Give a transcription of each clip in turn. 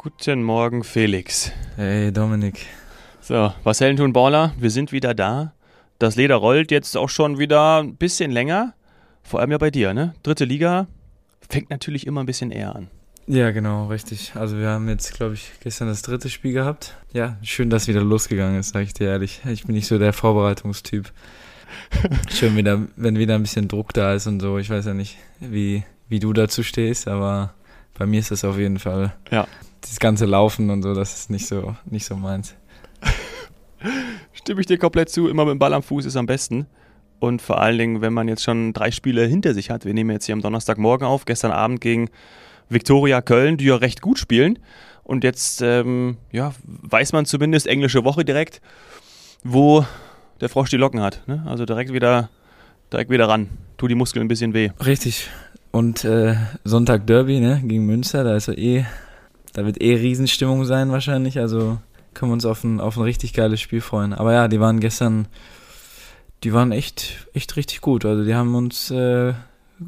Guten Morgen, Felix. Hey, Dominik. So, was tun, Baller? Wir sind wieder da. Das Leder rollt jetzt auch schon wieder ein bisschen länger. Vor allem ja bei dir, ne? Dritte Liga fängt natürlich immer ein bisschen eher an. Ja, genau, richtig. Also wir haben jetzt, glaube ich, gestern das dritte Spiel gehabt. Ja, schön, dass wieder losgegangen ist, sage ich dir ehrlich. Ich bin nicht so der Vorbereitungstyp. schön wieder, wenn wieder ein bisschen Druck da ist und so. Ich weiß ja nicht, wie, wie du dazu stehst, aber bei mir ist das auf jeden Fall. Ja. Das ganze Laufen und so, das ist nicht so, nicht so meins. Stimme ich dir komplett zu. Immer mit dem Ball am Fuß ist am besten. Und vor allen Dingen, wenn man jetzt schon drei Spiele hinter sich hat. Wir nehmen jetzt hier am Donnerstagmorgen auf. Gestern Abend gegen Viktoria Köln, die ja recht gut spielen. Und jetzt ähm, ja, weiß man zumindest englische Woche direkt, wo der Frosch die Locken hat. Ne? Also direkt wieder, direkt wieder ran. Tu die Muskeln ein bisschen weh. Richtig. Und äh, Sonntag Derby ne, gegen Münster, da ist eh, da wird eh Riesenstimmung sein wahrscheinlich. Also können wir uns auf ein, auf ein richtig geiles Spiel freuen. Aber ja, die waren gestern, die waren echt, echt richtig gut. Also die haben uns äh,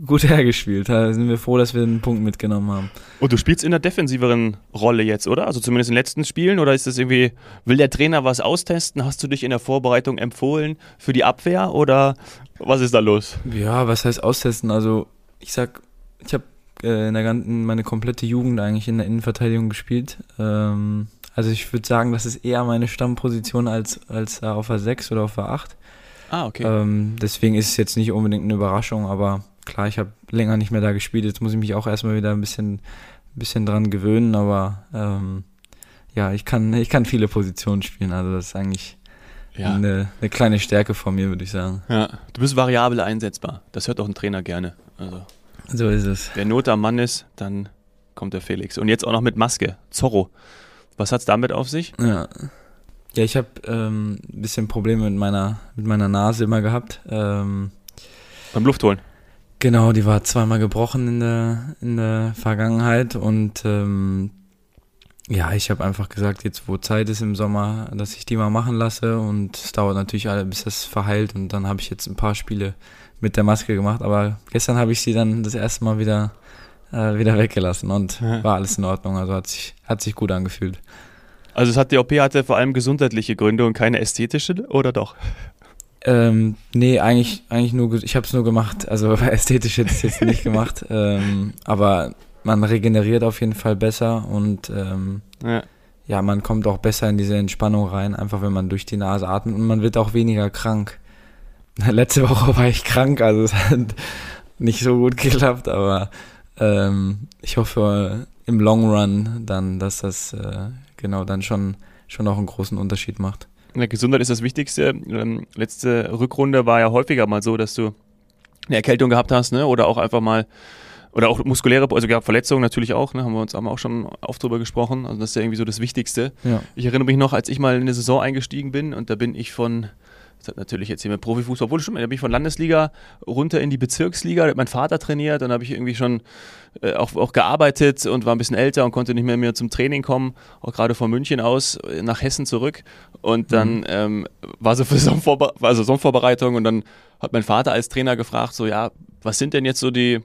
gut hergespielt. Da sind wir froh, dass wir einen Punkt mitgenommen haben. Und du spielst in der defensiveren Rolle jetzt, oder? Also zumindest in den letzten Spielen? Oder ist das irgendwie, will der Trainer was austesten? Hast du dich in der Vorbereitung empfohlen für die Abwehr oder was ist da los? Ja, was heißt austesten? Also ich sag, ich habe äh, in der ganzen, meine komplette Jugend eigentlich in der Innenverteidigung gespielt. Ähm, also ich würde sagen, das ist eher meine Stammposition als, als auf der 6 oder auf der 8. Ah, okay. Ähm, deswegen ist es jetzt nicht unbedingt eine Überraschung, aber klar, ich habe länger nicht mehr da gespielt. Jetzt muss ich mich auch erstmal wieder ein bisschen, bisschen dran gewöhnen, aber ähm, ja, ich kann, ich kann viele Positionen spielen. Also das ist eigentlich ja. eine, eine kleine Stärke von mir, würde ich sagen. Ja, du bist variabel einsetzbar. Das hört auch ein Trainer gerne. Also, so ist es. Wer Not am Mann ist, dann kommt der Felix. Und jetzt auch noch mit Maske. Zorro. Was hat es damit auf sich? Ja. Ja, ich habe ähm, ein bisschen Probleme mit meiner, mit meiner Nase immer gehabt. Ähm, Beim Luftholen? Genau, die war zweimal gebrochen in der, in der Vergangenheit und ähm, ja, ich habe einfach gesagt, jetzt wo Zeit ist im Sommer, dass ich die mal machen lasse und es dauert natürlich alle, bis das verheilt und dann habe ich jetzt ein paar Spiele mit der Maske gemacht, aber gestern habe ich sie dann das erste Mal wieder äh, wieder weggelassen und ja. war alles in Ordnung, also hat sich hat sich gut angefühlt. Also es hat die OP hatte vor allem gesundheitliche Gründe und keine ästhetische oder doch? Ähm, nee, eigentlich, eigentlich nur, ich habe es nur gemacht. Also ästhetisch hätte ich es jetzt nicht gemacht. Ähm, aber man regeneriert auf jeden Fall besser und ähm, ja. ja. man kommt auch besser in diese Entspannung rein, einfach wenn man durch die Nase atmet und man wird auch weniger krank. Letzte Woche war ich krank, also es hat nicht so gut geklappt, aber ähm, ich hoffe im Long Run dann, dass das äh, genau dann schon, schon auch einen großen Unterschied macht. Ja, Gesundheit ist das Wichtigste. Ähm, letzte Rückrunde war ja häufiger mal so, dass du eine Erkältung gehabt hast, ne? Oder auch einfach mal oder auch muskuläre, also gab Verletzungen natürlich auch, ne, haben wir uns haben auch schon oft drüber gesprochen. Also das ist ja irgendwie so das Wichtigste. Ja. Ich erinnere mich noch, als ich mal in eine Saison eingestiegen bin und da bin ich von das hat natürlich jetzt hier mit Profifußball, obwohl schon, da bin ich von Landesliga runter in die Bezirksliga, da hat mein Vater trainiert, dann habe ich irgendwie schon äh, auch, auch gearbeitet und war ein bisschen älter und konnte nicht mehr, mehr zum Training kommen, auch gerade von München aus nach Hessen zurück. Und dann mhm. ähm, war so für Saisonvorbe war Saisonvorbereitung und dann hat mein Vater als Trainer gefragt, so ja, was sind denn jetzt so die,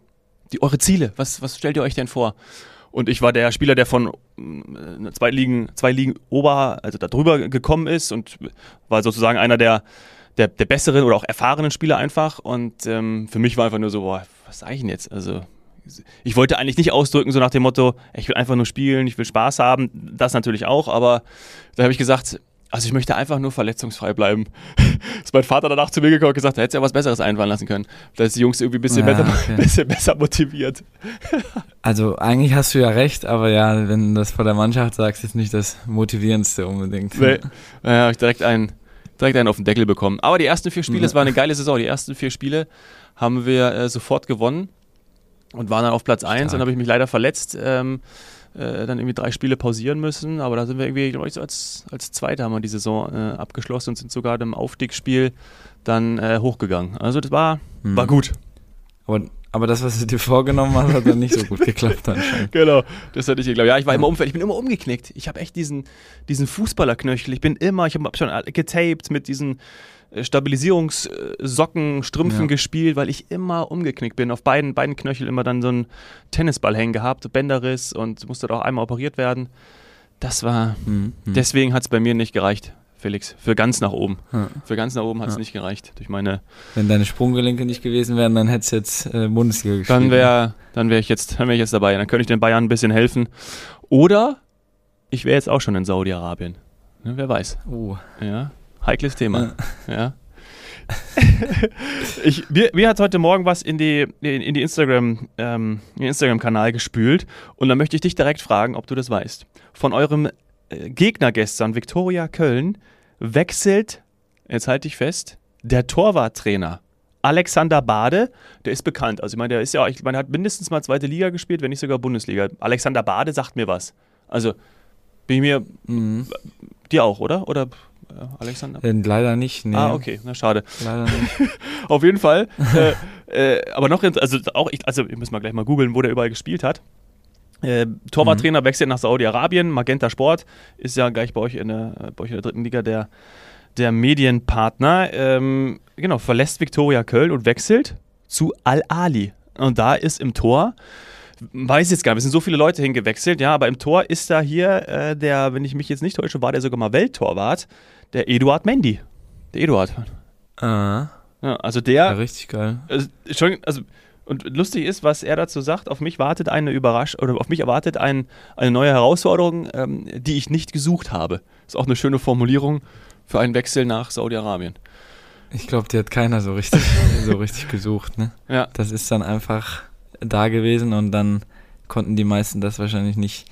die eure Ziele? Was, was stellt ihr euch denn vor? Und ich war der Spieler, der von äh, zwei Ligen, zwei Ligen ober, also da drüber gekommen ist und war sozusagen einer der, der, der besseren oder auch erfahrenen Spieler einfach. Und ähm, für mich war einfach nur so, boah, was sage ich denn jetzt? Also ich wollte eigentlich nicht ausdrücken, so nach dem Motto, ich will einfach nur spielen, ich will Spaß haben, das natürlich auch, aber da habe ich gesagt, also ich möchte einfach nur verletzungsfrei bleiben. ist mein Vater danach zu mir gekommen und gesagt, da hätte ja was Besseres einfallen lassen können. Da ist die Jungs irgendwie ein bisschen, ja, besser, okay. bisschen besser motiviert. also eigentlich hast du ja recht, aber ja, wenn du das vor der Mannschaft sagst, ist nicht das Motivierendste unbedingt. Nee, naja, habe ich direkt einen, direkt einen auf den Deckel bekommen. Aber die ersten vier Spiele, es ja. war eine geile Saison, die ersten vier Spiele haben wir äh, sofort gewonnen und waren dann auf Platz 1. Dann habe ich mich leider verletzt. Ähm, äh, dann irgendwie drei Spiele pausieren müssen. Aber da sind wir irgendwie, glaube ich, so als, als Zweiter haben wir die Saison äh, abgeschlossen und sind sogar im Aufstiegsspiel dann äh, hochgegangen. Also das war, mhm. war gut. Aber, aber das, was du dir vorgenommen hast, hat dann nicht so gut geklappt anscheinend. genau, das hatte ich geglaubt. Ja, ich war immer umfällig, ich bin immer umgeknickt. Ich habe echt diesen, diesen Fußballerknöchel. Ich bin immer, ich habe schon getaped mit diesen Stabilisierungssocken, Strümpfen ja. gespielt, weil ich immer umgeknickt bin. Auf beiden, beiden Knöchel immer dann so einen Tennisball hängen gehabt, Bänderriss und musste auch einmal operiert werden. Das war, mhm. deswegen hat es bei mir nicht gereicht. Felix, für ganz nach oben. Ja. Für ganz nach oben hat es ja. nicht gereicht. Durch meine Wenn deine Sprunggelenke nicht gewesen wären, dann hättest du jetzt äh, Bundesliga gespielt. Dann wäre dann wär ich, jetzt, wär ich jetzt dabei. Dann könnte ich den Bayern ein bisschen helfen. Oder ich wäre jetzt auch schon in Saudi-Arabien. Ne, wer weiß. Oh. Ja, heikles Thema. ja. ich, mir, mir hat heute Morgen was in die, in, in die Instagram, ähm, Instagram-Kanal gespült und dann möchte ich dich direkt fragen, ob du das weißt. Von eurem äh, Gegner gestern, Viktoria Köln, wechselt, jetzt halte ich fest, der Torwarttrainer. Alexander Bade, der ist bekannt. Also ich meine, der ist ja, ich meine, hat mindestens mal zweite Liga gespielt, wenn nicht sogar Bundesliga. Alexander Bade sagt mir was. Also bin ich mir mhm. dir auch, oder? Oder Alexander? Äh, leider nicht. Nee. Ah, okay, na schade. Leider nicht. Auf jeden Fall. äh, äh, aber noch, also auch, ich, also ich muss mal gleich mal googeln, wo der überall gespielt hat. Äh, Torwarttrainer mhm. wechselt nach Saudi-Arabien. Magenta Sport ist ja gleich bei euch in der, bei euch in der dritten Liga der, der Medienpartner. Ähm, genau, verlässt Viktoria Köln und wechselt zu Al-Ali. Und da ist im Tor weiß jetzt gar nicht, es sind so viele Leute hingewechselt, ja, aber im Tor ist da hier äh, der, wenn ich mich jetzt nicht täusche, war der sogar mal Welttorwart, der Eduard Mendy. Der Eduard. Ah. Ja, also der. Ja, richtig geil. Also, schon, also, und lustig ist, was er dazu sagt, auf mich wartet eine Überraschung, oder auf mich erwartet ein, eine neue Herausforderung, ähm, die ich nicht gesucht habe. Ist auch eine schöne Formulierung für einen Wechsel nach Saudi-Arabien. Ich glaube, die hat keiner so richtig, so richtig gesucht, ne? Ja. Das ist dann einfach da gewesen und dann konnten die meisten das wahrscheinlich nicht,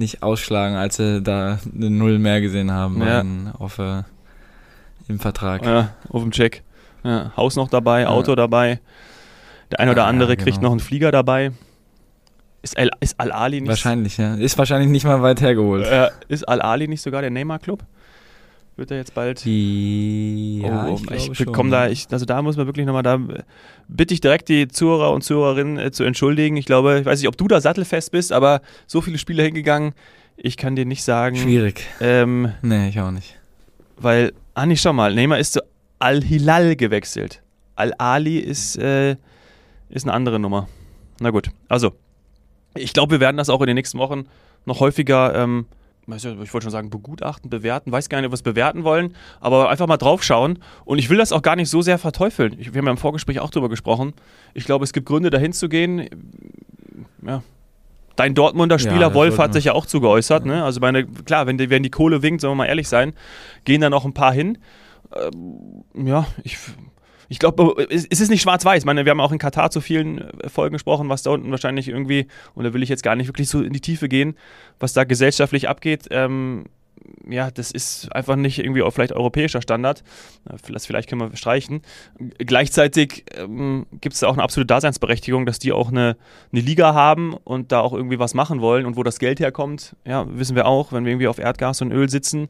nicht ausschlagen, als sie da eine Null mehr gesehen haben ja. auf, äh, im Vertrag. Ja, auf dem Check. Ja, Haus noch dabei, Auto dabei. Der eine oder andere genau. kriegt noch einen Flieger dabei. Ist, Al, ist Al-Ali nicht. Wahrscheinlich, ja. Ist wahrscheinlich nicht mal weit hergeholt. Äh, ist Al-Ali nicht sogar der Neymar-Club? Wird er jetzt bald. Die, ja, oh, ich, ich komme da, ich, also da muss man wirklich nochmal, da bitte ich direkt die Zuhörer und Zuhörerinnen äh, zu entschuldigen. Ich glaube, ich weiß nicht, ob du da sattelfest bist, aber so viele Spiele hingegangen, ich kann dir nicht sagen. Schwierig. Ähm, nee, ich auch nicht. Weil, ah, nicht schau mal, Neymar ist zu Al-Hilal gewechselt. Al-Ali ist, äh, ist eine andere Nummer. Na gut, also, ich glaube, wir werden das auch in den nächsten Wochen noch häufiger ähm, ich wollte schon sagen, begutachten, bewerten, weiß gar nicht, was bewerten wollen, aber einfach mal draufschauen. Und ich will das auch gar nicht so sehr verteufeln. Ich, wir haben ja im Vorgespräch auch darüber gesprochen. Ich glaube, es gibt Gründe, dahin zu gehen. Ja. Dein Dortmunder Spieler ja, Wolf hat sich ja auch zu geäußert. Ja. Ne? Also meine, klar, wenn die, wenn die Kohle winkt, sollen wir mal ehrlich sein, gehen da noch ein paar hin. Ähm, ja, ich ich glaube, es ist nicht schwarz-weiß. Ich meine, wir haben auch in Katar zu vielen äh, Folgen gesprochen, was da unten wahrscheinlich irgendwie, und da will ich jetzt gar nicht wirklich so in die Tiefe gehen, was da gesellschaftlich abgeht. Ähm, ja, das ist einfach nicht irgendwie auch vielleicht europäischer Standard. Das vielleicht können wir streichen. Gleichzeitig ähm, gibt es da auch eine absolute Daseinsberechtigung, dass die auch eine, eine Liga haben und da auch irgendwie was machen wollen. Und wo das Geld herkommt, ja, wissen wir auch, wenn wir irgendwie auf Erdgas und Öl sitzen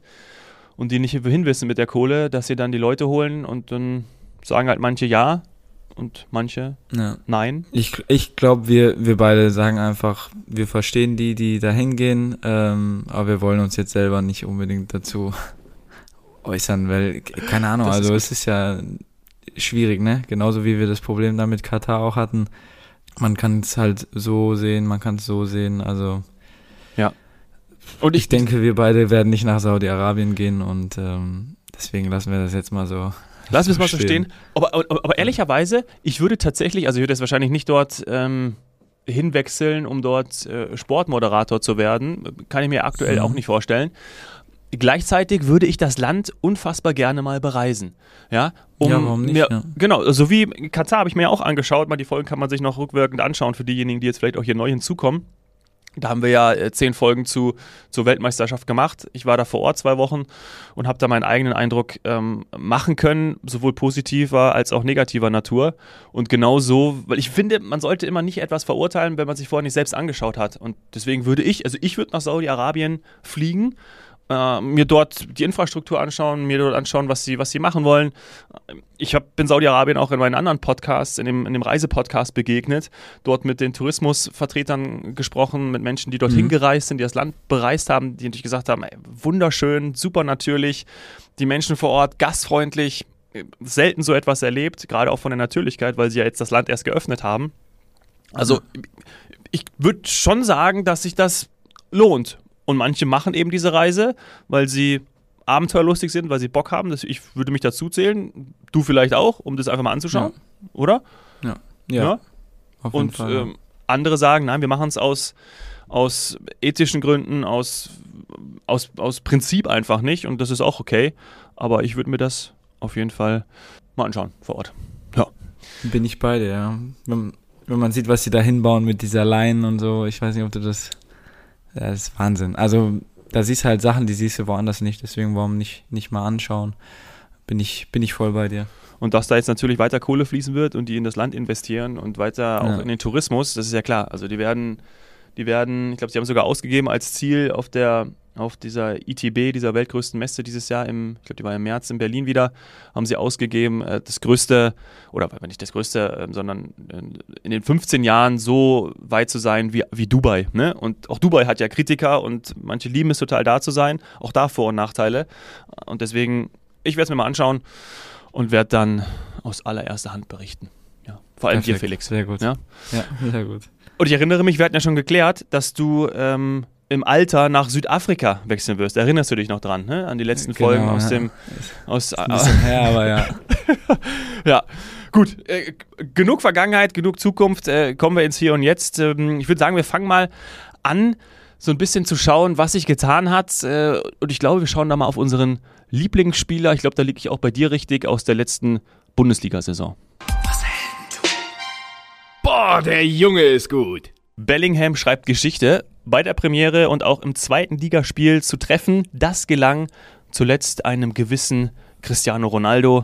und die nicht hinwissen mit der Kohle, dass sie dann die Leute holen und dann sagen halt manche ja und manche ja. nein. Ich, ich glaube, wir, wir beide sagen einfach, wir verstehen die, die da hingehen, ähm, aber wir wollen uns jetzt selber nicht unbedingt dazu äußern, weil, keine Ahnung, das also ist es ist ja schwierig, ne? Genauso wie wir das Problem da mit Katar auch hatten. Man kann es halt so sehen, man kann es so sehen, also. Ja. Und ich, ich denke, wir beide werden nicht nach Saudi-Arabien gehen und ähm, deswegen lassen wir das jetzt mal so Lass uns mal so stehen. Aber, aber, aber, ehrlicherweise, ich würde tatsächlich, also ich würde jetzt wahrscheinlich nicht dort ähm, hinwechseln, um dort äh, Sportmoderator zu werden. Kann ich mir aktuell mhm. auch nicht vorstellen. Gleichzeitig würde ich das Land unfassbar gerne mal bereisen. Ja, um ja warum nicht? Mir, ja. Genau, so wie Katar habe ich mir auch angeschaut. Mal die Folgen kann man sich noch rückwirkend anschauen für diejenigen, die jetzt vielleicht auch hier neu hinzukommen. Da haben wir ja äh, zehn Folgen zu, zur Weltmeisterschaft gemacht. Ich war da vor Ort zwei Wochen und habe da meinen eigenen Eindruck ähm, machen können, sowohl positiver als auch negativer Natur. Und genau so, weil ich finde, man sollte immer nicht etwas verurteilen, wenn man sich vorher nicht selbst angeschaut hat. Und deswegen würde ich, also ich würde nach Saudi-Arabien fliegen äh, mir dort die Infrastruktur anschauen, mir dort anschauen, was sie, was sie machen wollen. Ich hab, bin Saudi-Arabien auch in meinen anderen Podcasts, in dem, in dem Reisepodcast begegnet, dort mit den Tourismusvertretern gesprochen, mit Menschen, die dorthin mhm. gereist sind, die das Land bereist haben, die natürlich gesagt haben, ey, wunderschön, super natürlich, die Menschen vor Ort gastfreundlich, selten so etwas erlebt, gerade auch von der Natürlichkeit, weil sie ja jetzt das Land erst geöffnet haben. Also ich würde schon sagen, dass sich das lohnt. Und manche machen eben diese Reise, weil sie abenteuerlustig sind, weil sie Bock haben. Das, ich würde mich dazu zählen. Du vielleicht auch, um das einfach mal anzuschauen, ja. oder? Ja. Ja. ja? Und Fall, ähm, andere sagen, nein, wir machen es aus, aus ethischen Gründen, aus, aus, aus Prinzip einfach nicht. Und das ist auch okay. Aber ich würde mir das auf jeden Fall mal anschauen vor Ort. Ja. Bin ich bei dir, ja. Wenn, wenn man sieht, was sie da hinbauen mit dieser Line und so, ich weiß nicht, ob du das. Das ist Wahnsinn. Also, da siehst du halt Sachen, die siehst du woanders nicht, deswegen warum nicht, nicht mal anschauen. Bin ich, bin ich voll bei dir. Und dass da jetzt natürlich weiter Kohle fließen wird und die in das Land investieren und weiter auch ja. in den Tourismus, das ist ja klar. Also die werden, die werden, ich glaube, sie haben sogar ausgegeben als Ziel auf der auf dieser ITB, dieser weltgrößten Messe dieses Jahr im, ich glaube, die war im März in Berlin wieder, haben sie ausgegeben, äh, das größte, oder nicht das größte, äh, sondern in den 15 Jahren so weit zu sein wie, wie Dubai. Ne? Und auch Dubai hat ja Kritiker und manche lieben es total da zu sein, auch da Vor- und Nachteile. Und deswegen, ich werde es mir mal anschauen und werde dann aus allererster Hand berichten. Ja. Vor allem Perfekt. dir, Felix. Sehr gut. Ja? ja, sehr gut. Und ich erinnere mich, wir hatten ja schon geklärt, dass du ähm, im Alter nach Südafrika wechseln wirst. Erinnerst du dich noch dran, ne? an die letzten genau, Folgen aus ja. dem. Aus, ein bisschen her, aber ja. ja, gut. Äh, genug Vergangenheit, genug Zukunft. Äh, kommen wir ins Hier und Jetzt. Ähm, ich würde sagen, wir fangen mal an, so ein bisschen zu schauen, was sich getan hat. Äh, und ich glaube, wir schauen da mal auf unseren Lieblingsspieler. Ich glaube, da liege ich auch bei dir richtig aus der letzten Bundesliga-Saison. Boah, der Junge ist gut. Bellingham schreibt Geschichte bei der Premiere und auch im zweiten Ligaspiel zu treffen. Das gelang zuletzt einem gewissen Cristiano Ronaldo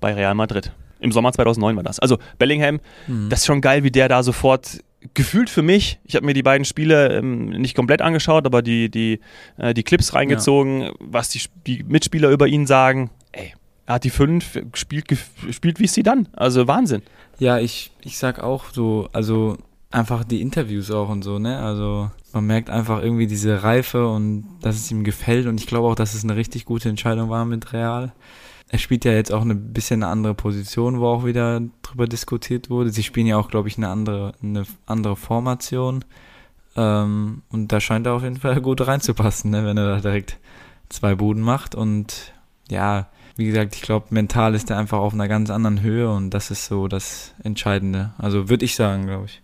bei Real Madrid. Im Sommer 2009 war das. Also Bellingham, mhm. das ist schon geil, wie der da sofort gefühlt für mich, ich habe mir die beiden Spiele ähm, nicht komplett angeschaut, aber die, die, äh, die Clips reingezogen, ja. was die, die Mitspieler über ihn sagen. Ey, er hat die fünf, spielt, spielt wie sie dann. Also Wahnsinn. Ja, ich, ich sag auch so, also einfach die Interviews auch und so, ne? Also man merkt einfach irgendwie diese Reife und dass es ihm gefällt und ich glaube auch, dass es eine richtig gute Entscheidung war mit Real. Er spielt ja jetzt auch eine bisschen eine andere Position, wo auch wieder drüber diskutiert wurde. Sie spielen ja auch, glaube ich, eine andere, eine andere Formation. Ähm, und da scheint er auf jeden Fall gut reinzupassen, ne? wenn er da direkt zwei Buden macht. Und ja, wie gesagt, ich glaube, mental ist er einfach auf einer ganz anderen Höhe und das ist so das Entscheidende. Also würde ich sagen, glaube ich.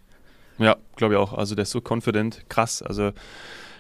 Ja, glaube ich auch. Also der ist so confident, krass. Also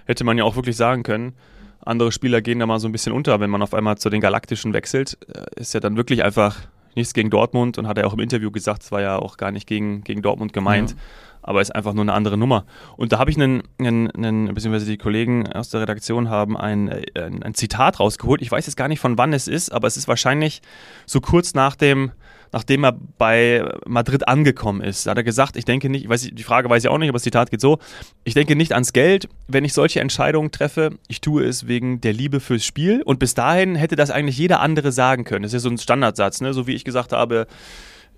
hätte man ja auch wirklich sagen können. Andere Spieler gehen da mal so ein bisschen unter, wenn man auf einmal zu den Galaktischen wechselt. Äh, ist ja dann wirklich einfach nichts gegen Dortmund und hat er auch im Interview gesagt, es war ja auch gar nicht gegen, gegen Dortmund gemeint, ja. Aber ist einfach nur eine andere Nummer. Und da habe ich einen, einen, einen, beziehungsweise die Kollegen aus der Redaktion haben ein, ein, ein Zitat rausgeholt. Ich weiß jetzt gar nicht, von wann es ist, aber es ist wahrscheinlich so kurz nach dem nachdem er bei Madrid angekommen ist. Da hat er gesagt, ich denke nicht, ich weiß, die Frage weiß ich auch nicht, aber das Zitat geht so, ich denke nicht ans Geld, wenn ich solche Entscheidungen treffe, ich tue es wegen der Liebe fürs Spiel und bis dahin hätte das eigentlich jeder andere sagen können. Das ist ja so ein Standardsatz, ne? so wie ich gesagt habe,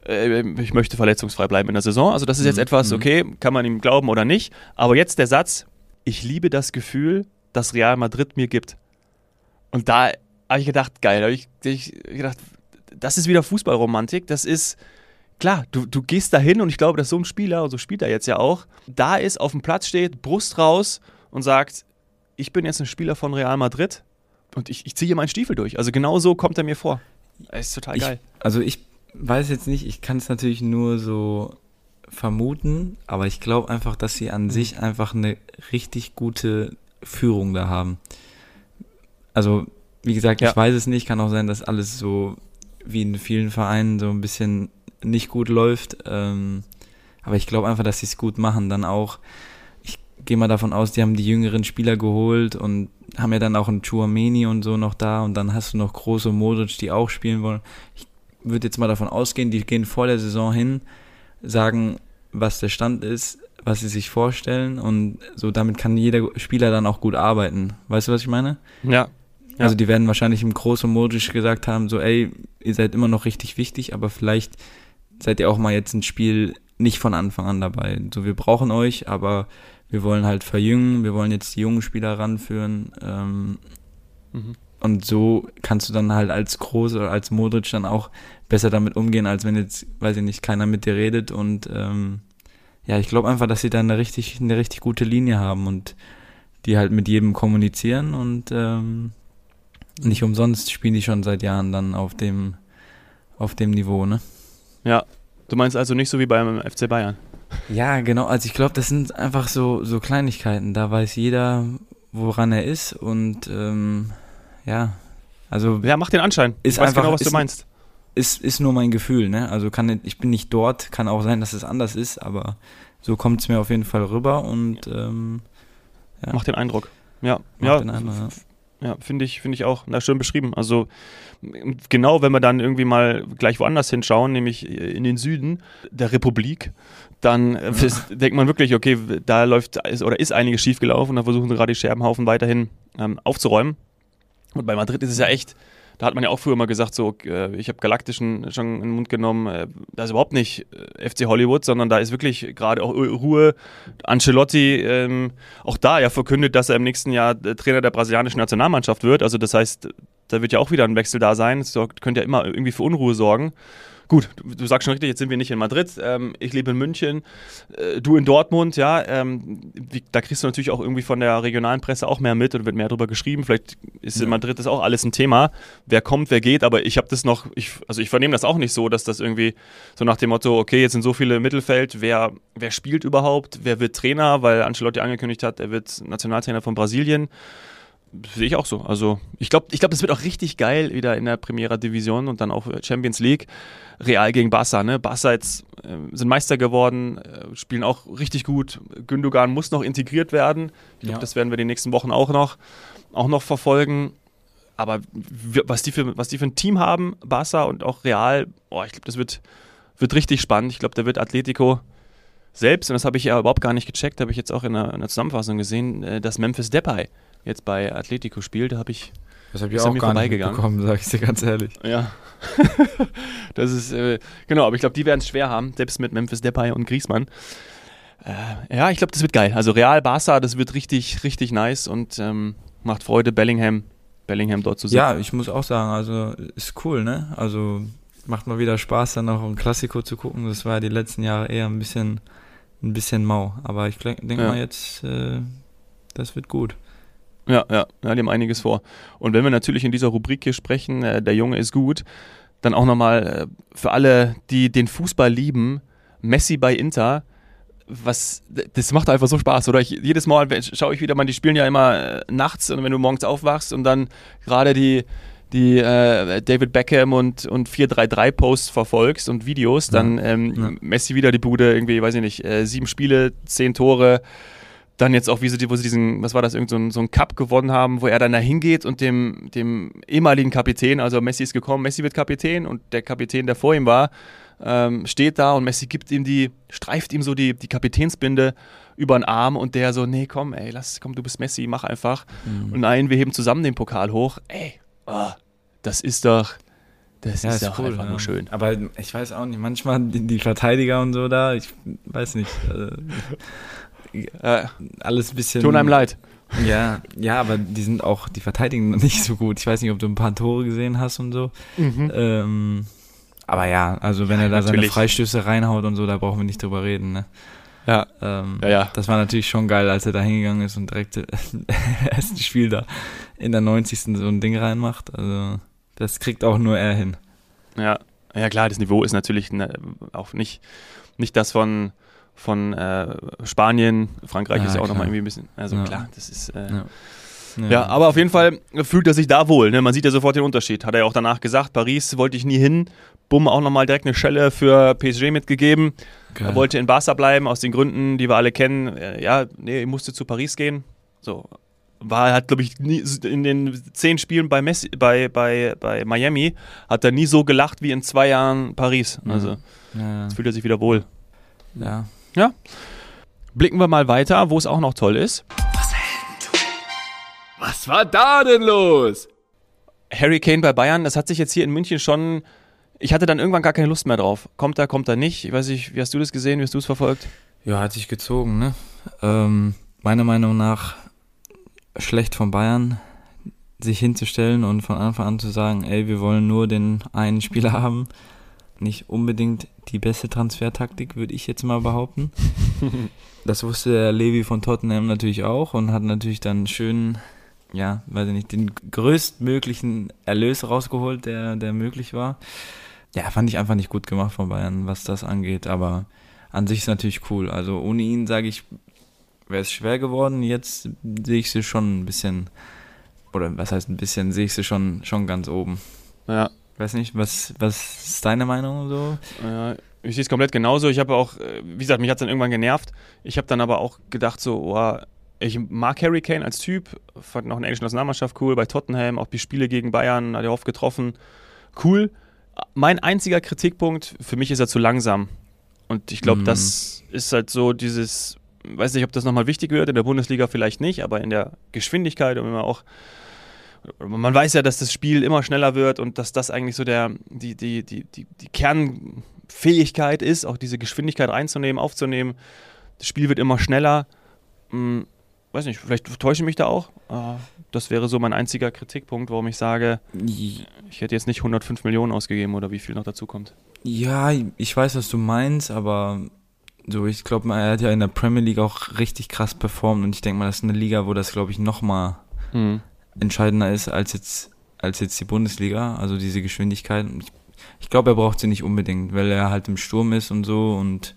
äh, ich möchte verletzungsfrei bleiben in der Saison. Also das ist jetzt mhm. etwas, mhm. okay, kann man ihm glauben oder nicht. Aber jetzt der Satz, ich liebe das Gefühl, das Real Madrid mir gibt. Und da habe ich gedacht, geil, da habe ich, ich gedacht, das ist wieder Fußballromantik. Das ist, klar, du, du gehst da hin und ich glaube, dass so ein Spieler, und so spielt er jetzt ja auch, da ist, auf dem Platz steht, Brust raus und sagt, ich bin jetzt ein Spieler von Real Madrid und ich, ich ziehe hier meinen Stiefel durch. Also genau so kommt er mir vor. Das ist total ich, geil. Also ich weiß jetzt nicht, ich kann es natürlich nur so vermuten, aber ich glaube einfach, dass sie an mhm. sich einfach eine richtig gute Führung da haben. Also, wie gesagt, ja. ich weiß es nicht, kann auch sein, dass alles so wie in vielen Vereinen so ein bisschen nicht gut läuft. Ähm, aber ich glaube einfach, dass sie es gut machen. Dann auch, ich gehe mal davon aus, die haben die jüngeren Spieler geholt und haben ja dann auch einen Chuameni und so noch da und dann hast du noch große Modric, die auch spielen wollen. Ich würde jetzt mal davon ausgehen, die gehen vor der Saison hin, sagen, was der Stand ist, was sie sich vorstellen und so damit kann jeder Spieler dann auch gut arbeiten. Weißt du, was ich meine? Ja, ja. Also die werden wahrscheinlich im großen Modisch gesagt haben, so ey, ihr seid immer noch richtig wichtig, aber vielleicht seid ihr auch mal jetzt ein Spiel nicht von Anfang an dabei. So, wir brauchen euch, aber wir wollen halt verjüngen, wir wollen jetzt die jungen Spieler ranführen. Ähm, mhm. Und so kannst du dann halt als Groß oder als Modric dann auch besser damit umgehen, als wenn jetzt, weiß ich nicht, keiner mit dir redet. Und ähm, ja, ich glaube einfach, dass sie da eine richtig, eine richtig gute Linie haben und die halt mit jedem kommunizieren und ähm, nicht umsonst spielen die schon seit Jahren dann auf dem, auf dem Niveau, ne? Ja, du meinst also nicht so wie beim FC Bayern. Ja, genau. Also ich glaube, das sind einfach so, so Kleinigkeiten. Da weiß jeder, woran er ist und ähm, ja, also. Ja, mach den Anschein. Ist ich einfach, genau, was ist, du meinst. Ist, ist nur mein Gefühl, ne? Also kann ich bin nicht dort, kann auch sein, dass es anders ist, aber so kommt es mir auf jeden Fall rüber und ähm, ja. Macht den Eindruck. Ja, ja. Eindruck, ja. Ja, finde ich, finde ich auch. Na, schön beschrieben. Also genau, wenn wir dann irgendwie mal gleich woanders hinschauen, nämlich in den Süden der Republik, dann ja. denkt man wirklich, okay, da läuft oder ist einiges schiefgelaufen, da versuchen sie gerade die Scherbenhaufen weiterhin ähm, aufzuräumen. Und bei Madrid ist es ja echt, da hat man ja auch früher mal gesagt, so, äh, ich habe Galaktischen schon in den Mund genommen, äh, da ist überhaupt nicht äh, FC Hollywood, sondern da ist wirklich gerade auch Ruhe. Ancelotti ähm, auch da ja verkündet, dass er im nächsten Jahr Trainer der brasilianischen Nationalmannschaft wird. Also das heißt, da wird ja auch wieder ein Wechsel da sein. Das könnte ja immer irgendwie für Unruhe sorgen. Gut, du, sagst schon richtig, jetzt sind wir nicht in Madrid. Ähm, ich lebe in München, äh, du in Dortmund, ja. Ähm, wie, da kriegst du natürlich auch irgendwie von der regionalen Presse auch mehr mit und wird mehr darüber geschrieben. Vielleicht ist ja. in Madrid das auch alles ein Thema. Wer kommt, wer geht, aber ich habe das noch, ich, also ich vernehme das auch nicht so, dass das irgendwie so nach dem Motto, okay, jetzt sind so viele im Mittelfeld, wer, wer spielt überhaupt, wer wird Trainer, weil Ancelotti angekündigt hat, er wird Nationaltrainer von Brasilien. Sehe ich auch so. Also ich glaube, ich glaub, das wird auch richtig geil wieder in der Primera Division und dann auch Champions League. Real gegen Barca. Ne? Barca jetzt, äh, sind Meister geworden, äh, spielen auch richtig gut. Gündogan muss noch integriert werden. Ich glaube, ja. das werden wir die nächsten Wochen auch noch, auch noch verfolgen. Aber was die, für, was die für ein Team haben, Barca und auch Real, boah, ich glaube, das wird, wird richtig spannend. Ich glaube, da wird Atletico selbst, und das habe ich ja überhaupt gar nicht gecheckt, habe ich jetzt auch in der, in der Zusammenfassung gesehen, äh, dass Memphis Depay jetzt bei Atletico spielt. Da habe ich das habe ich auch gar nicht bekommen, sage ich dir ganz ehrlich. Ja. das ist, äh, genau, aber ich glaube, die werden es schwer haben, selbst mit Memphis Depay und Griezmann. Äh, ja, ich glaube, das wird geil. Also Real Barca, das wird richtig, richtig nice und ähm, macht Freude, Bellingham, Bellingham dort zu sehen. Ja, ich muss auch sagen, also ist cool, ne? Also macht mal wieder Spaß, dann auch ein Klassiko zu gucken. Das war ja die letzten Jahre eher ein bisschen, ein bisschen mau. Aber ich denke ja. mal jetzt, äh, das wird gut. Ja, ja, ja, die haben einiges vor. Und wenn wir natürlich in dieser Rubrik hier sprechen, äh, der Junge ist gut, dann auch nochmal äh, für alle, die den Fußball lieben, Messi bei Inter, was, das macht einfach so Spaß, oder? Ich, jedes Mal schaue ich wieder mal, die spielen ja immer äh, nachts und wenn du morgens aufwachst und dann gerade die, die äh, David Beckham und, und 433-Posts verfolgst und Videos, dann ähm, ja. Messi wieder die Bude, irgendwie, weiß ich nicht, äh, sieben Spiele, zehn Tore, dann jetzt auch, wie sie, wo sie diesen, was war das, irgend so ein, so ein Cup gewonnen haben, wo er dann da hingeht und dem, dem ehemaligen Kapitän, also Messi ist gekommen, Messi wird Kapitän und der Kapitän, der vor ihm war, ähm, steht da und Messi gibt ihm die, streift ihm so die, die Kapitänsbinde über den Arm und der so, nee, komm, ey, lass, komm, du bist Messi, mach einfach. Mhm. Und nein, wir heben zusammen den Pokal hoch. Ey, oh, das ist doch, das ja, ist, ist cool, einfach ja. nur schön. Aber ich weiß auch nicht, manchmal die, die Verteidiger und so da, ich weiß nicht. Äh, äh, alles ein bisschen. Tun einem leid. Ja, ja, aber die sind auch, die verteidigen nicht so gut. Ich weiß nicht, ob du ein paar Tore gesehen hast und so. Mhm. Ähm, aber ja, also wenn ja, er da natürlich. seine Freistöße reinhaut und so, da brauchen wir nicht drüber reden, ne? Ja. Ähm, ja, ja. Das war natürlich schon geil, als er da hingegangen ist und direkt erst das Spiel da in der 90. so ein Ding reinmacht. Also, das kriegt auch nur er hin. Ja, ja klar, das Niveau ist natürlich ne, auch nicht, nicht das von, von äh, Spanien, Frankreich ja, ist ja auch nochmal irgendwie ein bisschen, also ja. klar, das ist. Äh, ja. Ja. ja. aber auf jeden Fall fühlt er sich da wohl. Ne? Man sieht ja sofort den Unterschied. Hat er ja auch danach gesagt, Paris wollte ich nie hin. Bumm, auch nochmal direkt eine Schelle für PSG mitgegeben. Geil. Er wollte in Barca bleiben, aus den Gründen, die wir alle kennen. Äh, ja, nee, er musste zu Paris gehen. So. War, hat, glaube ich, nie, in den zehn Spielen bei, Messi, bei, bei, bei Miami, hat er nie so gelacht wie in zwei Jahren Paris. Also, ja. jetzt fühlt er sich wieder wohl. Ja, ja. Blicken wir mal weiter, wo es auch noch toll ist. Was war da denn los? Harry Kane bei Bayern, das hat sich jetzt hier in München schon. Ich hatte dann irgendwann gar keine Lust mehr drauf. Kommt er, kommt er nicht? Ich weiß nicht, wie hast du das gesehen? Wie hast du es verfolgt? Ja, hat sich gezogen, ne? Ähm, meiner Meinung nach schlecht von Bayern. sich hinzustellen und von Anfang an zu sagen, ey, wir wollen nur den einen Spieler haben. Nicht unbedingt die beste Transfertaktik, würde ich jetzt mal behaupten. das wusste der Levi von Tottenham natürlich auch und hat natürlich dann schön, ja, weiß ich nicht, den größtmöglichen Erlös rausgeholt, der, der möglich war. Ja, fand ich einfach nicht gut gemacht von Bayern, was das angeht, aber an sich ist natürlich cool. Also ohne ihn, sage ich, wäre es schwer geworden. Jetzt sehe ich sie schon ein bisschen, oder was heißt ein bisschen, sehe ich sie schon, schon ganz oben. Ja. Weiß nicht, was, was ist deine Meinung so? Ja, ich sehe es komplett genauso. Ich habe auch, äh, wie gesagt, mich hat es dann irgendwann genervt. Ich habe dann aber auch gedacht, so, oh, ich mag Harry Kane als Typ, fand noch eine englische Nationalmannschaft cool, bei Tottenham, auch die Spiele gegen Bayern, hat er oft getroffen. Cool. Mein einziger Kritikpunkt, für mich ist er zu langsam. Und ich glaube, mhm. das ist halt so dieses, weiß nicht, ob das nochmal wichtig wird, in der Bundesliga vielleicht nicht, aber in der Geschwindigkeit und immer auch, man weiß ja, dass das Spiel immer schneller wird und dass das eigentlich so der, die, die, die, die, die Kernfähigkeit ist, auch diese Geschwindigkeit einzunehmen, aufzunehmen. Das Spiel wird immer schneller. Hm, weiß nicht, vielleicht täusche ich mich da auch. Ah, das wäre so mein einziger Kritikpunkt, warum ich sage, ich hätte jetzt nicht 105 Millionen ausgegeben oder wie viel noch dazu kommt. Ja, ich weiß, was du meinst, aber so, ich glaube, er hat ja in der Premier League auch richtig krass performt und ich denke mal, das ist eine Liga, wo das, glaube ich, nochmal mhm. Entscheidender ist als jetzt, als jetzt die Bundesliga, also diese Geschwindigkeit. Ich, ich glaube, er braucht sie nicht unbedingt, weil er halt im Sturm ist und so und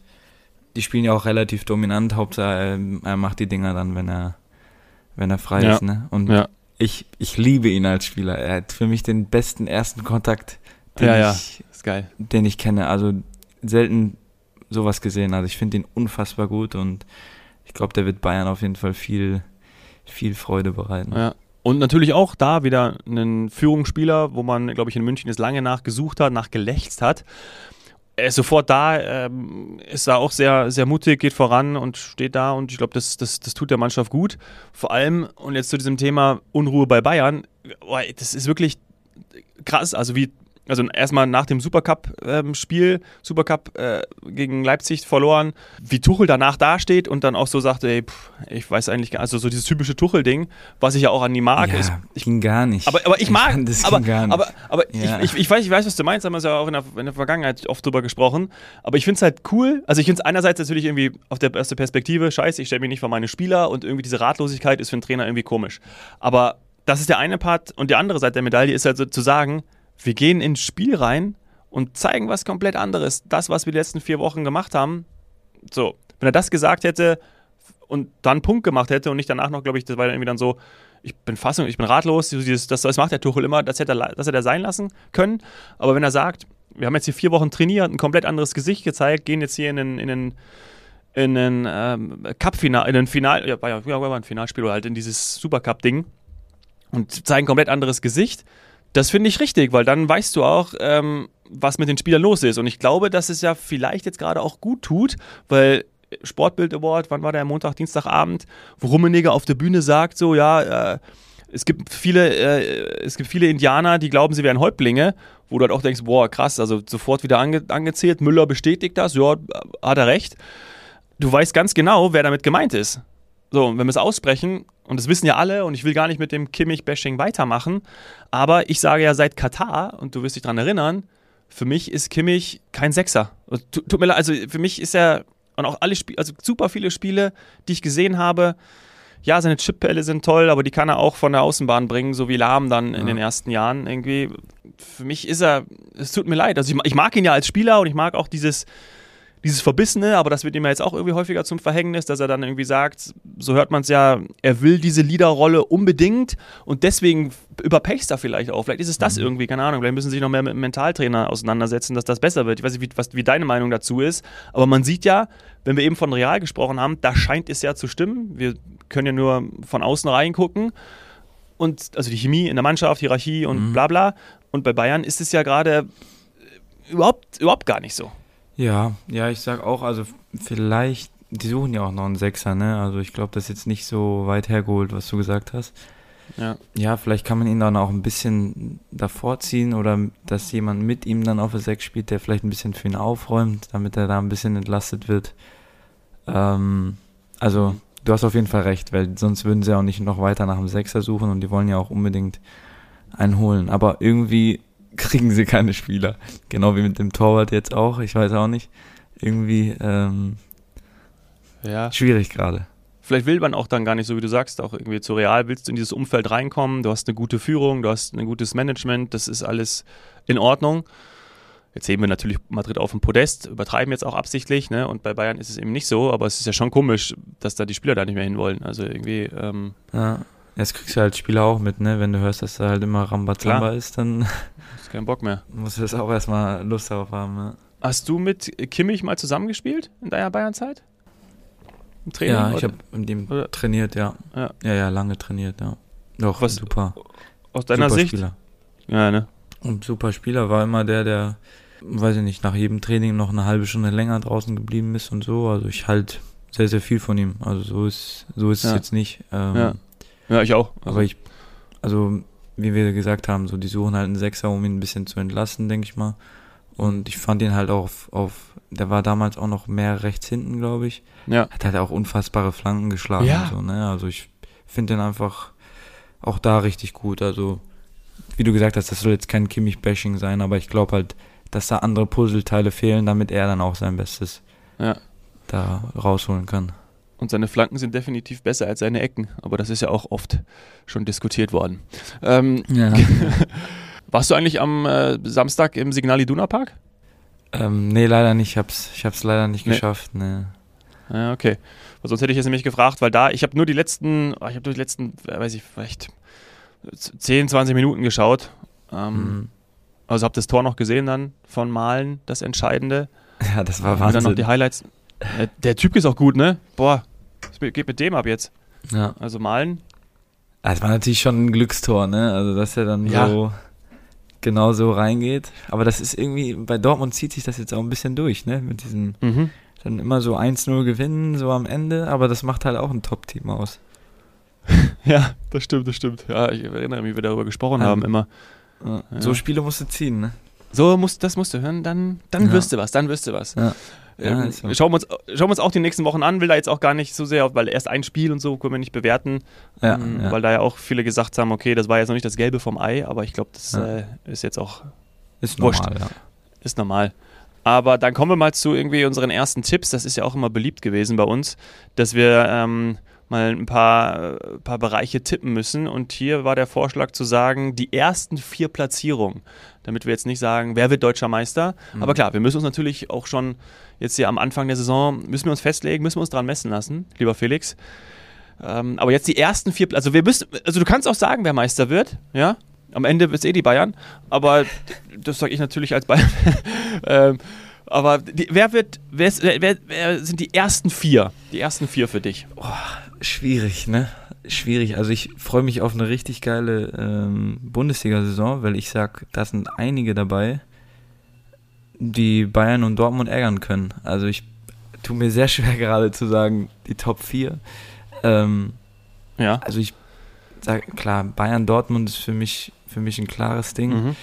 die spielen ja auch relativ dominant. Hauptsache, er, macht die Dinger dann, wenn er, wenn er frei ja. ist. Ne? Und ja. ich, ich liebe ihn als Spieler. Er hat für mich den besten ersten Kontakt, den, ja, ich, den ich kenne. Also selten sowas gesehen. Also ich finde ihn unfassbar gut und ich glaube, der wird Bayern auf jeden Fall viel, viel Freude bereiten. Ja. Und natürlich auch da wieder einen Führungsspieler, wo man, glaube ich, in München jetzt lange nachgesucht hat, nachgelächzt hat er ist sofort da, ähm, ist da auch sehr, sehr mutig, geht voran und steht da und ich glaube, das, das, das tut der Mannschaft gut. Vor allem, und jetzt zu diesem Thema Unruhe bei Bayern, das ist wirklich krass, also wie also erstmal nach dem Supercup-Spiel, ähm, Supercup äh, gegen Leipzig verloren, wie Tuchel danach dasteht und dann auch so sagte, ey, pff, ich weiß eigentlich gar also so dieses typische Tuchel-Ding, was ich ja auch an die mag. Ja, ist, ich, ging gar nicht. Aber, aber ich mag, das aber, gar nicht. aber, aber ja. ich, ich, ich, weiß, ich weiß, was du meinst, haben wir ja auch in der, in der Vergangenheit oft drüber gesprochen, aber ich finde es halt cool, also ich finde es einerseits natürlich irgendwie auf der ersten Perspektive, scheiße, ich stelle mich nicht vor meine Spieler und irgendwie diese Ratlosigkeit ist für einen Trainer irgendwie komisch. Aber das ist der eine Part und die andere Seite der Medaille ist halt so zu sagen, wir gehen ins Spiel rein und zeigen was komplett anderes. Das, was wir die letzten vier Wochen gemacht haben. So, wenn er das gesagt hätte und dann Punkt gemacht hätte und nicht danach noch, glaube ich, das war dann irgendwie dann so, ich bin fassung, ich bin ratlos, dieses, das, das macht der Tuchel immer, das hätte er, das hätte er sein lassen können. Aber wenn er sagt, wir haben jetzt hier vier Wochen trainiert, ein komplett anderes Gesicht gezeigt, gehen jetzt hier in den, in den in ein ähm, Cup-Final, in ein Final, ja, war ja, ein Finalspiel oder halt in dieses Supercup-Ding und zeigen komplett anderes Gesicht das finde ich richtig, weil dann weißt du auch, ähm, was mit den Spielern los ist. Und ich glaube, dass es ja vielleicht jetzt gerade auch gut tut, weil Sportbild Award, wann war der Montag, Dienstagabend, wo Rummeniger auf der Bühne sagt, so, ja, äh, es gibt viele, äh, es gibt viele Indianer, die glauben, sie wären Häuptlinge, wo du halt auch denkst, boah, krass, also sofort wieder ange angezählt, Müller bestätigt das, ja, hat er recht. Du weißt ganz genau, wer damit gemeint ist. So, und wenn wir es aussprechen, und das wissen ja alle, und ich will gar nicht mit dem Kimmich-Bashing weitermachen, aber ich sage ja seit Katar, und du wirst dich daran erinnern, für mich ist Kimmich kein Sechser. Tut mir leid, also für mich ist er, und auch alle Spiele, also super viele Spiele, die ich gesehen habe, ja, seine Chippelle sind toll, aber die kann er auch von der Außenbahn bringen, so wie Lahm dann in ja. den ersten Jahren irgendwie. Für mich ist er, es tut mir leid. Also ich, ich mag ihn ja als Spieler und ich mag auch dieses, dieses Verbissene, aber das wird ihm ja jetzt auch irgendwie häufiger zum Verhängnis, dass er dann irgendwie sagt, so hört man es ja, er will diese Leaderrolle unbedingt und deswegen überpechst er vielleicht auch. Vielleicht ist es das mhm. irgendwie, keine Ahnung, vielleicht müssen sie sich noch mehr mit dem Mentaltrainer auseinandersetzen, dass das besser wird. Ich weiß nicht, wie, was, wie deine Meinung dazu ist, aber man sieht ja, wenn wir eben von Real gesprochen haben, da scheint es ja zu stimmen. Wir können ja nur von außen reingucken und also die Chemie in der Mannschaft, Hierarchie und mhm. bla bla. Und bei Bayern ist es ja gerade überhaupt, überhaupt gar nicht so. Ja, ja, ich sag auch, also vielleicht, die suchen ja auch noch einen Sechser, ne? Also ich glaube, das ist jetzt nicht so weit hergeholt, was du gesagt hast. Ja. ja, vielleicht kann man ihn dann auch ein bisschen davor ziehen oder dass jemand mit ihm dann auf der Sechs spielt, der vielleicht ein bisschen für ihn aufräumt, damit er da ein bisschen entlastet wird. Ähm, also du hast auf jeden Fall recht, weil sonst würden sie auch nicht noch weiter nach dem Sechser suchen und die wollen ja auch unbedingt einen holen. Aber irgendwie kriegen sie keine Spieler. Genau wie mit dem Torwart jetzt auch. Ich weiß auch nicht. Irgendwie ähm, ja. schwierig gerade. Vielleicht will man auch dann gar nicht, so wie du sagst, auch irgendwie zu Real, willst du in dieses Umfeld reinkommen, du hast eine gute Führung, du hast ein gutes Management, das ist alles in Ordnung. Jetzt sehen wir natürlich Madrid auf dem Podest, übertreiben jetzt auch absichtlich, ne? Und bei Bayern ist es eben nicht so, aber es ist ja schon komisch, dass da die Spieler da nicht mehr hinwollen. Also irgendwie. Ähm ja, jetzt kriegst du halt Spieler auch mit, ne? Wenn du hörst, dass da halt immer Rambazamba ist, dann. Hast keinen Bock mehr. Musst du das auch erstmal Lust darauf haben, ne? Hast du mit Kimmich mal zusammengespielt in deiner Bayernzeit? Im Training? Ja, ich habe mit ihm oder? trainiert, ja. ja. Ja, ja, lange trainiert, ja. Doch, Was, super. Aus deiner super Sicht? Spieler. Ja, ne? Und super Spieler war immer der, der, weiß ich nicht, nach jedem Training noch eine halbe Stunde länger draußen geblieben ist und so. Also ich halt sehr, sehr viel von ihm. Also so ist, so ist ja. es jetzt nicht. Ähm, ja. Ja, ich auch. Also. Aber ich, also wie wir gesagt haben, so die suchen halt einen Sechser, um ihn ein bisschen zu entlasten, denke ich mal. Und ich fand ihn halt auch auf, auf, der war damals auch noch mehr rechts hinten, glaube ich. Ja. Hat halt auch unfassbare Flanken geschlagen. Ja. So, ne? Also ich finde den einfach auch da richtig gut. Also, wie du gesagt hast, das soll jetzt kein Kimmich-Bashing sein, aber ich glaube halt, dass da andere Puzzleteile fehlen, damit er dann auch sein Bestes ja. da rausholen kann. Und seine Flanken sind definitiv besser als seine Ecken, aber das ist ja auch oft schon diskutiert worden. Ähm, ja. Warst du eigentlich am äh, Samstag im Signal Iduna Park? Ähm, nee, leider nicht. Ich hab's, ich hab's leider nicht nee. geschafft. Nee. Ja, okay. Weil sonst hätte ich jetzt nämlich gefragt, weil da, ich habe nur die letzten, oh, ich habe nur die letzten, äh, weiß ich, vielleicht 10, 20 Minuten geschaut. Ähm, mhm. Also habe das Tor noch gesehen dann von Malen, das Entscheidende. Ja, das war Wahnsinn. Und dann noch die Highlights. Der Typ ist auch gut, ne? Boah, was geht mit dem ab jetzt? Ja. Also Malen. Das war natürlich schon ein Glückstor, ne? Also dass er dann ja. so genau so reingeht. Aber das ist irgendwie, bei Dortmund zieht sich das jetzt auch ein bisschen durch, ne? Mit diesen mhm. dann immer so 1-0 gewinnen, so am Ende, aber das macht halt auch ein Top-Team aus. ja, das stimmt, das stimmt. Ja, ich erinnere mich, wie wir darüber gesprochen ja. haben immer. Ja. So Spiele musst du ziehen, ne? So musst, das musst du hören, dann, dann ja. wirst du was, dann wirst du was. Ja. Ähm, so. schauen, wir uns, schauen wir uns auch die nächsten Wochen an, will da jetzt auch gar nicht so sehr, weil erst ein Spiel und so können wir nicht bewerten, ja, ähm, ja. weil da ja auch viele gesagt haben, okay, das war jetzt noch nicht das Gelbe vom Ei, aber ich glaube, das ja. äh, ist jetzt auch ist wurscht. normal. Ist normal. Aber dann kommen wir mal zu irgendwie unseren ersten Tipps. Das ist ja auch immer beliebt gewesen bei uns, dass wir ähm, mal ein paar, äh, paar Bereiche tippen müssen. Und hier war der Vorschlag zu sagen, die ersten vier Platzierungen, damit wir jetzt nicht sagen, wer wird deutscher Meister. Mhm. Aber klar, wir müssen uns natürlich auch schon jetzt hier am Anfang der Saison, müssen wir uns festlegen, müssen wir uns dran messen lassen, lieber Felix. Ähm, aber jetzt die ersten vier, also wir müssen, also du kannst auch sagen, wer Meister wird, ja. Am Ende wird es eh die Bayern, aber das sage ich natürlich als Bayern. ähm, aber die, wer wird, wer, ist, wer, wer, sind die ersten vier? Die ersten vier für dich? Oh, schwierig, ne? Schwierig. Also ich freue mich auf eine richtig geile ähm, Bundesliga-Saison, weil ich sag, da sind einige dabei, die Bayern und Dortmund ärgern können. Also ich tue mir sehr schwer gerade zu sagen, die Top 4. Ähm, ja. Also ich sage, klar, Bayern, Dortmund ist für mich, für mich ein klares Ding. Mhm.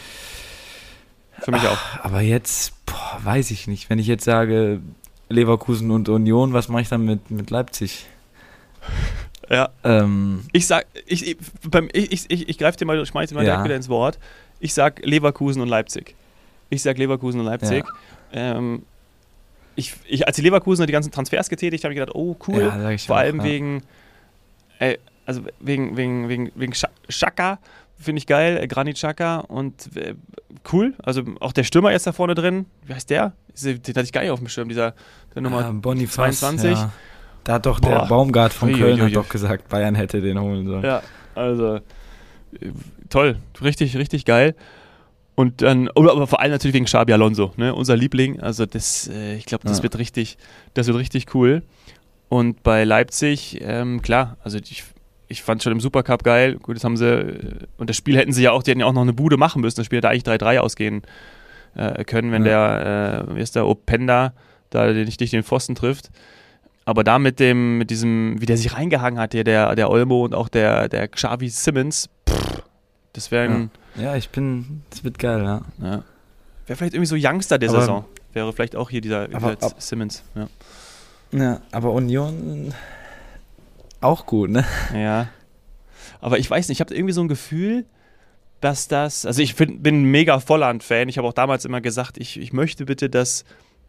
Für mich auch. Aber jetzt, boah, weiß ich nicht. Wenn ich jetzt sage, Leverkusen und Union, was mache ich dann mit, mit Leipzig? Ja. Ähm, ich sag, ich, ich, ich, ich, ich greife dir mal, schmeiß dir mal ja. direkt wieder ins Wort. Ich sag Leverkusen und Leipzig. Ich sag Leverkusen und Leipzig. Ja. Ähm, ich, ich, als die Leverkusen die ganzen Transfers getätigt, habe ich gedacht, oh cool. Ja, Vor auch, allem wegen, äh, also wegen, wegen, wegen, wegen Schaka finde ich geil, äh, Granit Xhaka und äh, cool. Also auch der Stürmer ist da vorne drin. Wie heißt der? Den hatte ich gar nicht auf dem Schirm, dieser der Nummer ah, Boniface, 22. Ja. Da hat doch Boah. der Baumgart von Köln hat doch gesagt, Bayern hätte den holen sollen. Ja, also toll, richtig, richtig geil. Und dann, aber vor allem natürlich wegen Xabi Alonso, ne? unser Liebling. Also das, äh, ich glaube, das ja. wird richtig, das wird richtig cool. Und bei Leipzig, ähm, klar, also ich, ich fand schon im Supercup geil. Gut, das haben sie, äh, und das Spiel hätten sie ja auch, die hätten ja auch noch eine Bude machen müssen. Das Spiel hätte eigentlich 3-3 ausgehen äh, können, wenn ja. der, äh, wie ist der, Openda da nicht, nicht den Pfosten trifft. Aber da mit dem, mit diesem, wie der sich reingehangen hat, hier der, der Olmo und auch der, der Xavi Simmons, pff, das wäre ein. Ja. ja. ich bin, das wird geil, ja. ja. Wäre vielleicht irgendwie so Youngster der aber, Saison. Wäre vielleicht auch hier dieser aber, ab, Simmons, ja. Ja, aber Union auch gut, ne? Ja. Aber ich weiß nicht, ich habe irgendwie so ein Gefühl, dass das, also ich find, bin mega Volland-Fan. Ich habe auch damals immer gesagt, ich, ich möchte bitte, dass,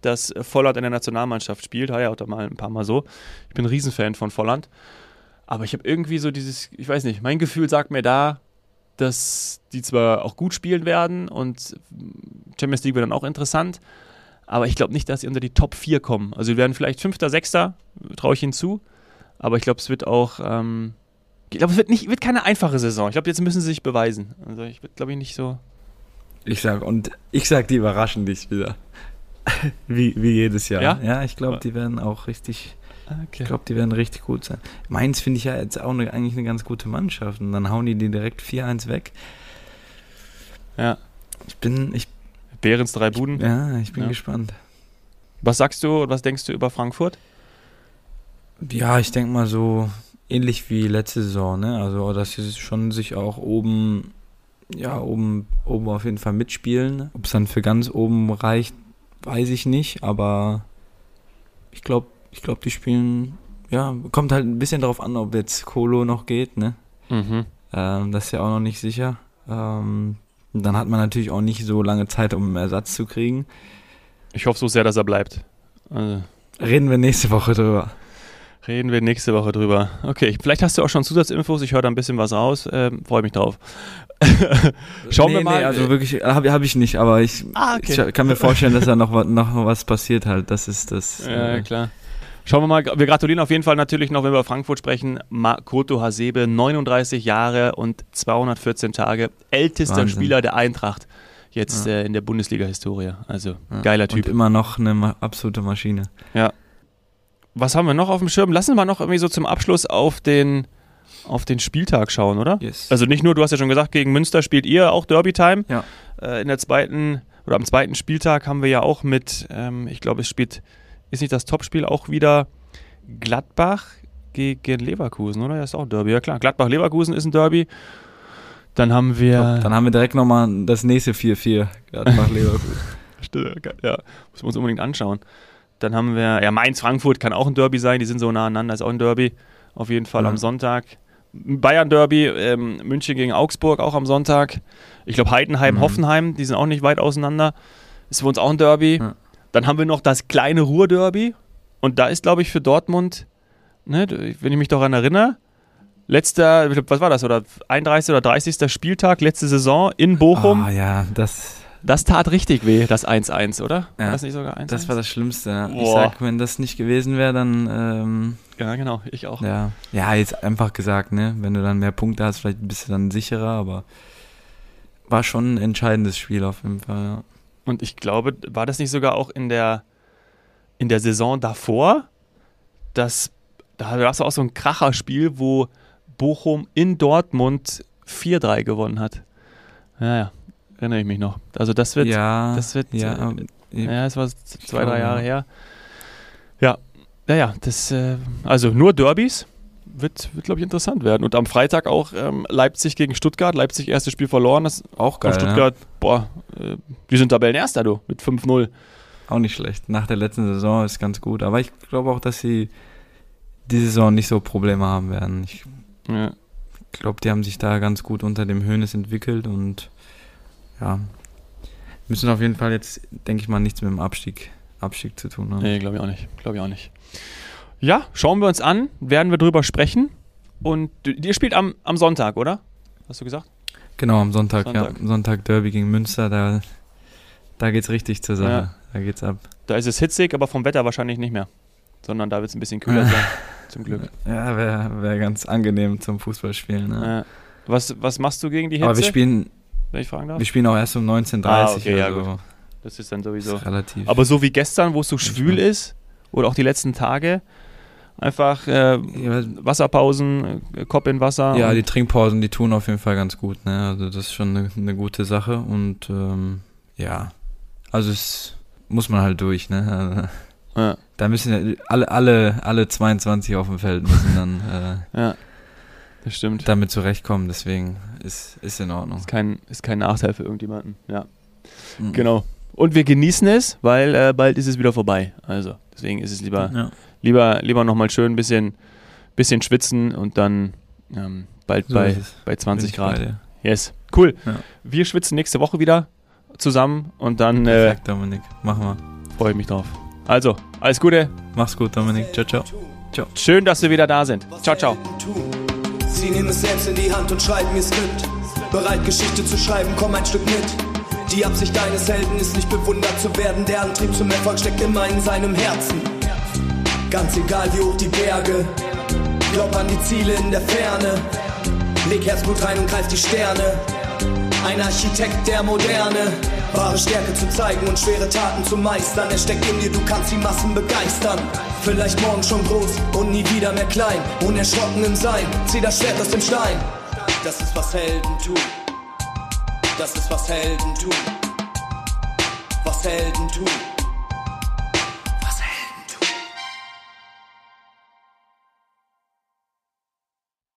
dass Volland in der Nationalmannschaft spielt. Hat ja auch da mal ein paar Mal so. Ich bin ein Riesenfan von Volland. Aber ich habe irgendwie so dieses, ich weiß nicht, mein Gefühl sagt mir da, dass die zwar auch gut spielen werden und Champions League wird dann auch interessant, aber ich glaube nicht, dass sie unter die Top 4 kommen. Also sie werden vielleicht Fünfter, Sechster, traue ich ihnen zu, aber ich glaube, es wird auch, ähm, ich glaube, es wird, nicht, wird keine einfache Saison. Ich glaube, jetzt müssen sie sich beweisen. Also ich glaube ich, nicht so. Ich sag, und ich sag, die überraschen dich wieder. wie, wie jedes Jahr. Ja, ja ich glaube, die werden auch richtig Okay. Ich glaube, die werden richtig gut sein. Mainz finde ich ja jetzt auch eine, eigentlich eine ganz gute Mannschaft und dann hauen die die direkt 4-1 weg. Ja. Ich bin. Ich, Behrens drei Buden. Ich, ja, ich bin ja. gespannt. Was sagst du, was denkst du über Frankfurt? Ja, ich denke mal so ähnlich wie letzte Saison, ne? Also, dass sie schon sich auch oben, ja, oben, oben auf jeden Fall mitspielen. Ob es dann für ganz oben reicht, weiß ich nicht, aber ich glaube, ich glaube, die spielen, ja, kommt halt ein bisschen darauf an, ob jetzt Kolo noch geht, ne? Mhm. Ähm, das ist ja auch noch nicht sicher. Ähm, dann hat man natürlich auch nicht so lange Zeit, um einen Ersatz zu kriegen. Ich hoffe so sehr, dass er bleibt. Also. Reden wir nächste Woche drüber. Reden wir nächste Woche drüber. Okay, vielleicht hast du auch schon Zusatzinfos. Ich höre da ein bisschen was raus. Ähm, Freue mich drauf. Schauen nee, wir mal. Nee, also wirklich, habe hab ich nicht, aber ich, ah, okay. ich, kann mir vorstellen, dass da noch, noch was passiert halt. Das ist das. Ja, äh, klar. Schauen wir mal, wir gratulieren auf jeden Fall natürlich noch, wenn wir über Frankfurt sprechen. Makoto Hasebe, 39 Jahre und 214 Tage, ältester Wahnsinn. Spieler der Eintracht jetzt ja. äh, in der Bundesliga-Historie. Also ja. geiler Typ. Und immer noch eine absolute Maschine. Ja. Was haben wir noch auf dem Schirm? Lassen wir noch irgendwie so zum Abschluss auf den, auf den Spieltag schauen, oder? Yes. Also nicht nur, du hast ja schon gesagt, gegen Münster spielt ihr auch Derby-Time. Ja. Äh, in der zweiten oder am zweiten Spieltag haben wir ja auch mit, ähm, ich glaube, es spielt ist nicht das Topspiel auch wieder Gladbach gegen Leverkusen, oder? Das ist auch ein Derby, ja klar. Gladbach-Leverkusen ist ein Derby. Dann haben wir. Glaub, dann haben wir direkt nochmal das nächste 4-4. Gladbach-Leverkusen. ja, muss man uns unbedingt anschauen. Dann haben wir, ja, Mainz-Frankfurt kann auch ein Derby sein, die sind so nah aneinander, ist auch ein Derby. Auf jeden Fall ja. am Sonntag. Bayern-Derby, ähm, München gegen Augsburg auch am Sonntag. Ich glaube, Heidenheim, mhm. Hoffenheim, die sind auch nicht weit auseinander. Ist für uns auch ein Derby. Ja. Dann haben wir noch das kleine Ruhr-Derby. Und da ist, glaube ich, für Dortmund, ne, wenn ich mich daran erinnere, letzter, was war das, oder 31. oder 30. Spieltag, letzte Saison in Bochum. Ah, ja, das. Das tat richtig weh, das 1-1, oder? Ja, war das nicht sogar 1-1? Das war das Schlimmste. Ja. Ich sag, wenn das nicht gewesen wäre, dann. Ähm, ja, genau, ich auch. Ja. ja, jetzt einfach gesagt, ne? Wenn du dann mehr Punkte hast, vielleicht bist du dann sicherer, aber war schon ein entscheidendes Spiel auf jeden Fall, ja. Und ich glaube, war das nicht sogar auch in der, in der Saison davor, dass da gab es auch so ein Kracherspiel, wo Bochum in Dortmund 4-3 gewonnen hat. Ja, ja, erinnere ich mich noch. Also das wird, ja, das wird, ja, äh, ja, es war zwei, drei Jahre her. Ja, ja, ja, das, äh, also nur Derbys wird, wird glaube ich, interessant werden. Und am Freitag auch ähm, Leipzig gegen Stuttgart. Leipzig erstes Spiel verloren. Das auch geil. Stuttgart, ja. boah, äh, die sind Tabellenerster, du, mit 5-0. Auch nicht schlecht. Nach der letzten Saison ist ganz gut. Aber ich glaube auch, dass sie die Saison nicht so Probleme haben werden. Ich ja. glaube, die haben sich da ganz gut unter dem Höhnes entwickelt und ja, müssen auf jeden Fall jetzt, denke ich mal, nichts mit dem Abstieg, Abstieg zu tun haben. Nee, glaube ich auch nicht. Glaube ich auch nicht. Ja, schauen wir uns an, werden wir drüber sprechen. Und ihr spielt am, am Sonntag, oder? Hast du gesagt? Genau, am Sonntag, Sonntag. ja. Sonntag Derby gegen Münster, da, da es richtig zur Sache. Ja. Da geht's ab. Da ist es hitzig, aber vom Wetter wahrscheinlich nicht mehr. Sondern da wird es ein bisschen kühler sein. Zum Glück. Ja, wäre wär ganz angenehm zum Fußballspielen. Ne? Ja. Was, was machst du gegen die Hitze? Aber wir spielen, wenn ich fragen darf? Wir spielen auch erst um 19.30 Uhr. Ah, okay, also ja, gut. Das ist dann sowieso. Ist relativ. Aber so wie gestern, wo es so schwül ist, oder auch die letzten Tage, Einfach äh, Wasserpausen, äh, Kopf in Wasser. Ja, die Trinkpausen, die tun auf jeden Fall ganz gut. Ne? Also das ist schon eine, eine gute Sache und ähm, ja, also es muss man halt durch. Ne? Also, ja. Da müssen alle, alle, alle 22 auf dem Feld müssen dann äh, ja, das stimmt. damit zurechtkommen. Deswegen ist, ist in Ordnung. Ist kein, ist kein Nachteil für irgendjemanden. Ja, mhm. genau. Und wir genießen es, weil äh, bald ist es wieder vorbei. Also deswegen ist es lieber ja lieber, lieber nochmal schön ein bisschen, bisschen schwitzen und dann ähm, bald so bei, bei 20 Grad. Bei yes, cool. Ja. Wir schwitzen nächste Woche wieder zusammen und dann. Äh, Perfekt, äh, Dominik. Machen wir. Freue ich mich drauf. Also, alles Gute. Mach's gut, Dominik. Ciao, ciao. ciao. Schön, dass wir wieder da sind. Ciao, ciao. Sie nehmen es selbst in die Hand und schreiben ihr Skript. Bereit, Geschichte zu schreiben, komm ein Stück mit. Die Absicht deines Helden ist nicht bewundert zu werden. Der Antrieb zum Erfolg steckt immer in seinem Herzen. Ganz egal wie hoch die Berge, glaub an die Ziele in der Ferne. Leg Herzblut rein und greif die Sterne. Ein Architekt der Moderne. Wahre Stärke zu zeigen und schwere Taten zu meistern. Er steckt in dir, du kannst die Massen begeistern. Vielleicht morgen schon groß und nie wieder mehr klein. Unerschrocken im Sein, zieh das Schwert aus dem Stein. Das ist was Helden tun. Das ist was Helden tun. Was Helden tun.